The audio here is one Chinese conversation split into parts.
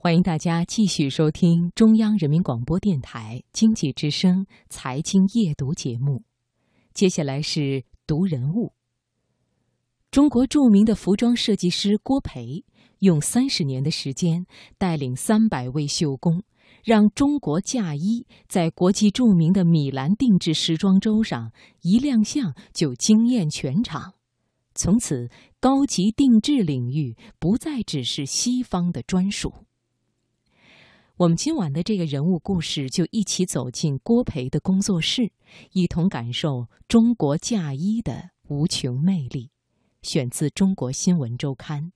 欢迎大家继续收听中央人民广播电台经济之声财经夜读节目。接下来是读人物。中国著名的服装设计师郭培用三十年的时间，带领三百位绣工，让中国嫁衣在国际著名的米兰定制时装周上一亮相就惊艳全场。从此，高级定制领域不再只是西方的专属。我们今晚的这个人物故事，就一起走进郭培的工作室，一同感受中国嫁衣的无穷魅力。选自《中国新闻周刊》。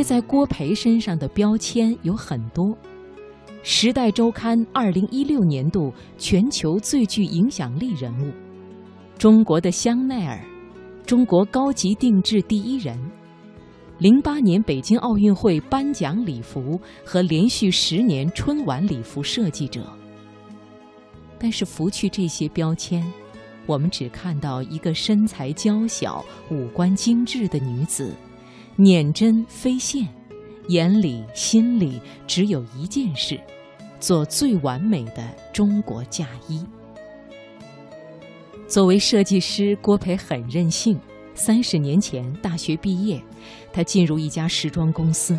贴在郭培身上的标签有很多，《时代周刊》二零一六年度全球最具影响力人物，中国的香奈儿，中国高级定制第一人，零八年北京奥运会颁奖礼服和连续十年春晚礼服设计者。但是，拂去这些标签，我们只看到一个身材娇小、五官精致的女子。捻针飞线，眼里心里只有一件事：做最完美的中国嫁衣。作为设计师，郭培很任性。三十年前大学毕业，他进入一家时装公司。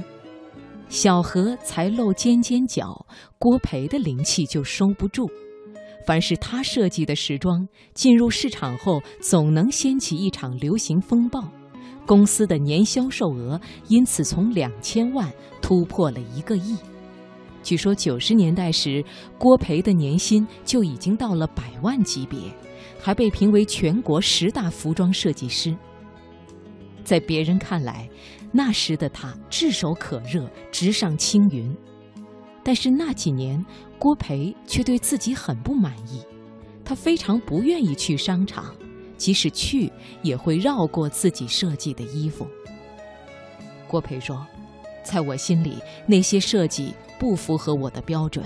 小荷才露尖尖角，郭培的灵气就收不住。凡是他设计的时装进入市场后，总能掀起一场流行风暴。公司的年销售额因此从两千万突破了一个亿。据说九十年代时，郭培的年薪就已经到了百万级别，还被评为全国十大服装设计师。在别人看来，那时的他炙手可热，直上青云。但是那几年，郭培却对自己很不满意，他非常不愿意去商场。即使去，也会绕过自己设计的衣服。郭培说：“在我心里，那些设计不符合我的标准，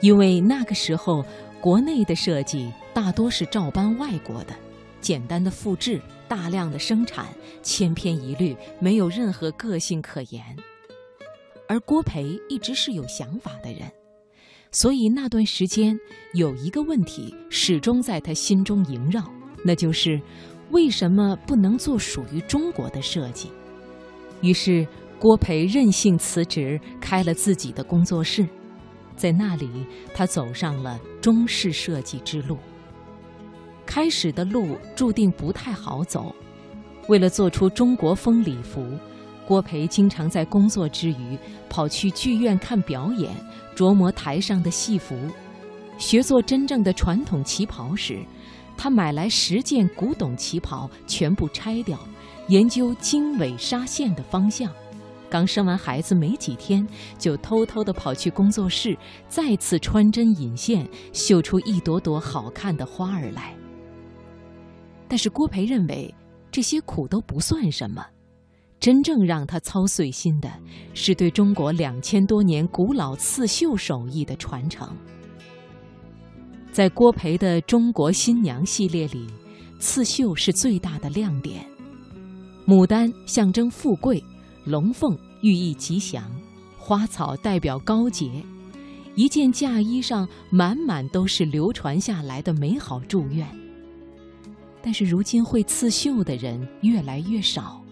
因为那个时候国内的设计大多是照搬外国的，简单的复制，大量的生产，千篇一律，没有任何个性可言。而郭培一直是有想法的人。”所以那段时间有一个问题始终在他心中萦绕，那就是为什么不能做属于中国的设计？于是郭培任性辞职，开了自己的工作室，在那里他走上了中式设计之路。开始的路注定不太好走，为了做出中国风礼服。郭培经常在工作之余跑去剧院看表演，琢磨台上的戏服。学做真正的传统旗袍时，他买来十件古董旗袍，全部拆掉，研究经纬纱线的方向。刚生完孩子没几天，就偷偷地跑去工作室，再次穿针引线，绣出一朵朵好看的花儿来。但是郭培认为，这些苦都不算什么。真正让他操碎心的，是对中国两千多年古老刺绣手艺的传承。在郭培的中国新娘系列里，刺绣是最大的亮点。牡丹象征富贵，龙凤寓意吉祥，花草代表高洁。一件嫁衣上满满都是流传下来的美好祝愿。但是如今会刺绣的人越来越少。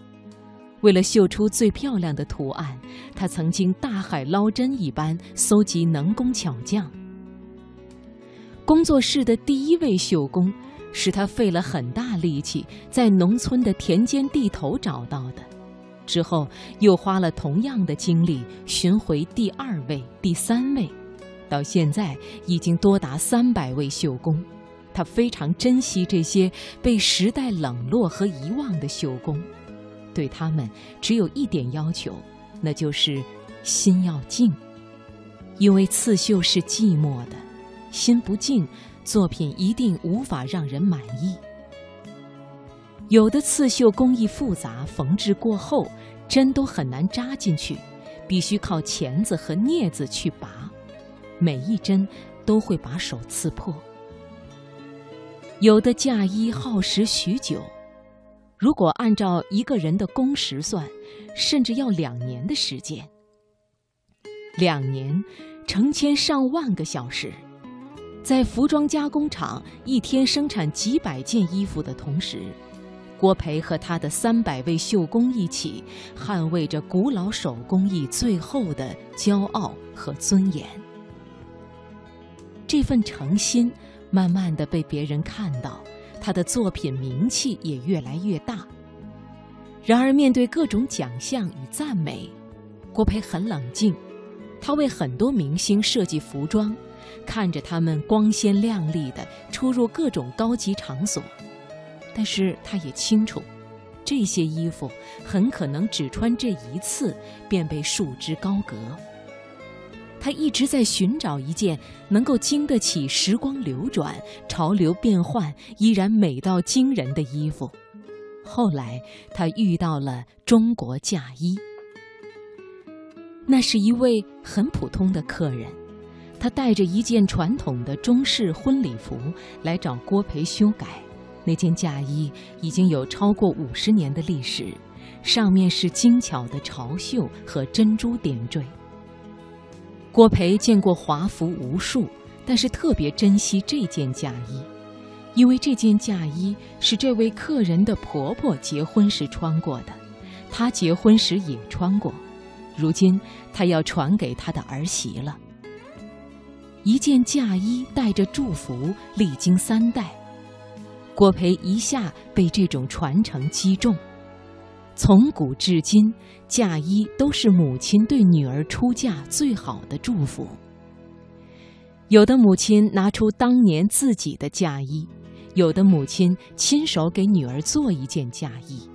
为了绣出最漂亮的图案，他曾经大海捞针一般搜集能工巧匠。工作室的第一位绣工，是他费了很大力气在农村的田间地头找到的。之后又花了同样的精力寻回第二位、第三位，到现在已经多达三百位绣工。他非常珍惜这些被时代冷落和遗忘的绣工，对他们只有一点要求，那就是心要静。因为刺绣是寂寞的，心不静，作品一定无法让人满意。有的刺绣工艺复杂，缝制过后，针都很难扎进去，必须靠钳子和镊子去拔，每一针都会把手刺破。有的嫁衣耗时许久，如果按照一个人的工时算，甚至要两年的时间。两年，成千上万个小时，在服装加工厂一天生产几百件衣服的同时，郭培和他的三百位绣工一起捍卫着古老手工艺最后的骄傲和尊严。这份诚心慢慢的被别人看到，他的作品名气也越来越大。然而，面对各种奖项与赞美，郭培很冷静。他为很多明星设计服装，看着他们光鲜亮丽的出入各种高级场所，但是他也清楚，这些衣服很可能只穿这一次便被束之高阁。他一直在寻找一件能够经得起时光流转、潮流变换，依然美到惊人的衣服。后来，他遇到了中国嫁衣。那是一位很普通的客人，他带着一件传统的中式婚礼服来找郭培修改。那件嫁衣已经有超过五十年的历史，上面是精巧的潮绣和珍珠点缀。郭培见过华服无数，但是特别珍惜这件嫁衣，因为这件嫁衣是这位客人的婆婆结婚时穿过的，她结婚时也穿过。如今，他要传给他的儿媳了。一件嫁衣带着祝福，历经三代，郭培一下被这种传承击中。从古至今，嫁衣都是母亲对女儿出嫁最好的祝福。有的母亲拿出当年自己的嫁衣，有的母亲亲手给女儿做一件嫁衣，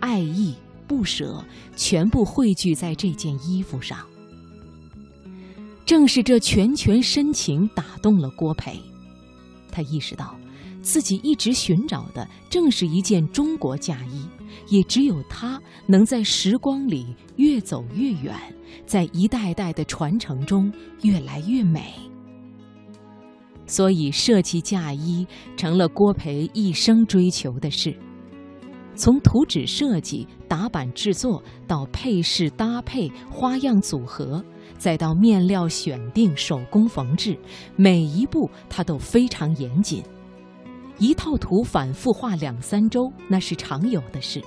爱意。不舍，全部汇聚在这件衣服上。正是这拳拳深情打动了郭培，他意识到，自己一直寻找的正是一件中国嫁衣，也只有它能在时光里越走越远，在一代代的传承中越来越美。所以，设计嫁衣成了郭培一生追求的事。从图纸设计、打版制作到配饰搭配、花样组合，再到面料选定、手工缝制，每一步他都非常严谨。一套图反复画两三周，那是常有的事。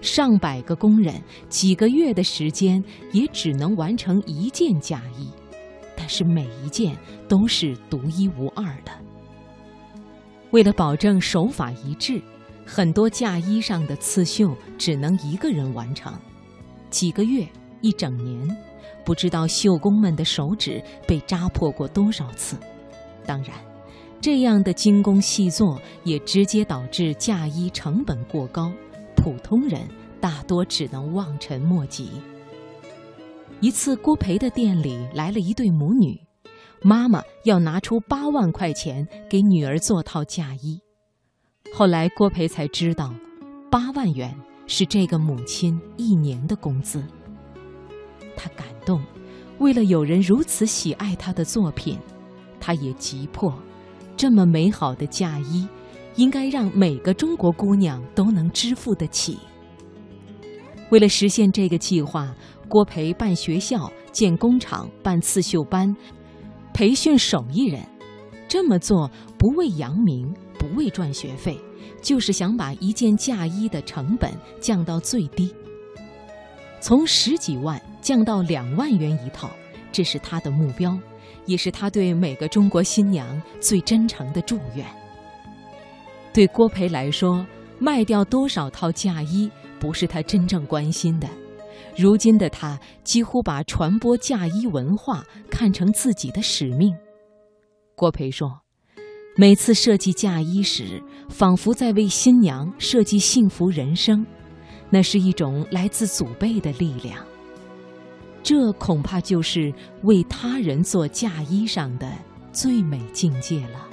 上百个工人，几个月的时间，也只能完成一件嫁衣，但是每一件都是独一无二的。为了保证手法一致。很多嫁衣上的刺绣只能一个人完成，几个月、一整年，不知道绣工们的手指被扎破过多少次。当然，这样的精工细作也直接导致嫁衣成本过高，普通人大多只能望尘莫及。一次，郭培的店里来了一对母女，妈妈要拿出八万块钱给女儿做套嫁衣。后来，郭培才知道，八万元是这个母亲一年的工资。他感动，为了有人如此喜爱他的作品，他也急迫，这么美好的嫁衣，应该让每个中国姑娘都能支付得起。为了实现这个计划，郭培办学校、建工厂、办刺绣班，培训手艺人。这么做不为扬名。不为赚学费，就是想把一件嫁衣的成本降到最低，从十几万降到两万元一套，这是他的目标，也是他对每个中国新娘最真诚的祝愿。对郭培来说，卖掉多少套嫁衣不是他真正关心的，如今的他几乎把传播嫁衣文化看成自己的使命。郭培说。每次设计嫁衣时，仿佛在为新娘设计幸福人生，那是一种来自祖辈的力量。这恐怕就是为他人做嫁衣裳的最美境界了。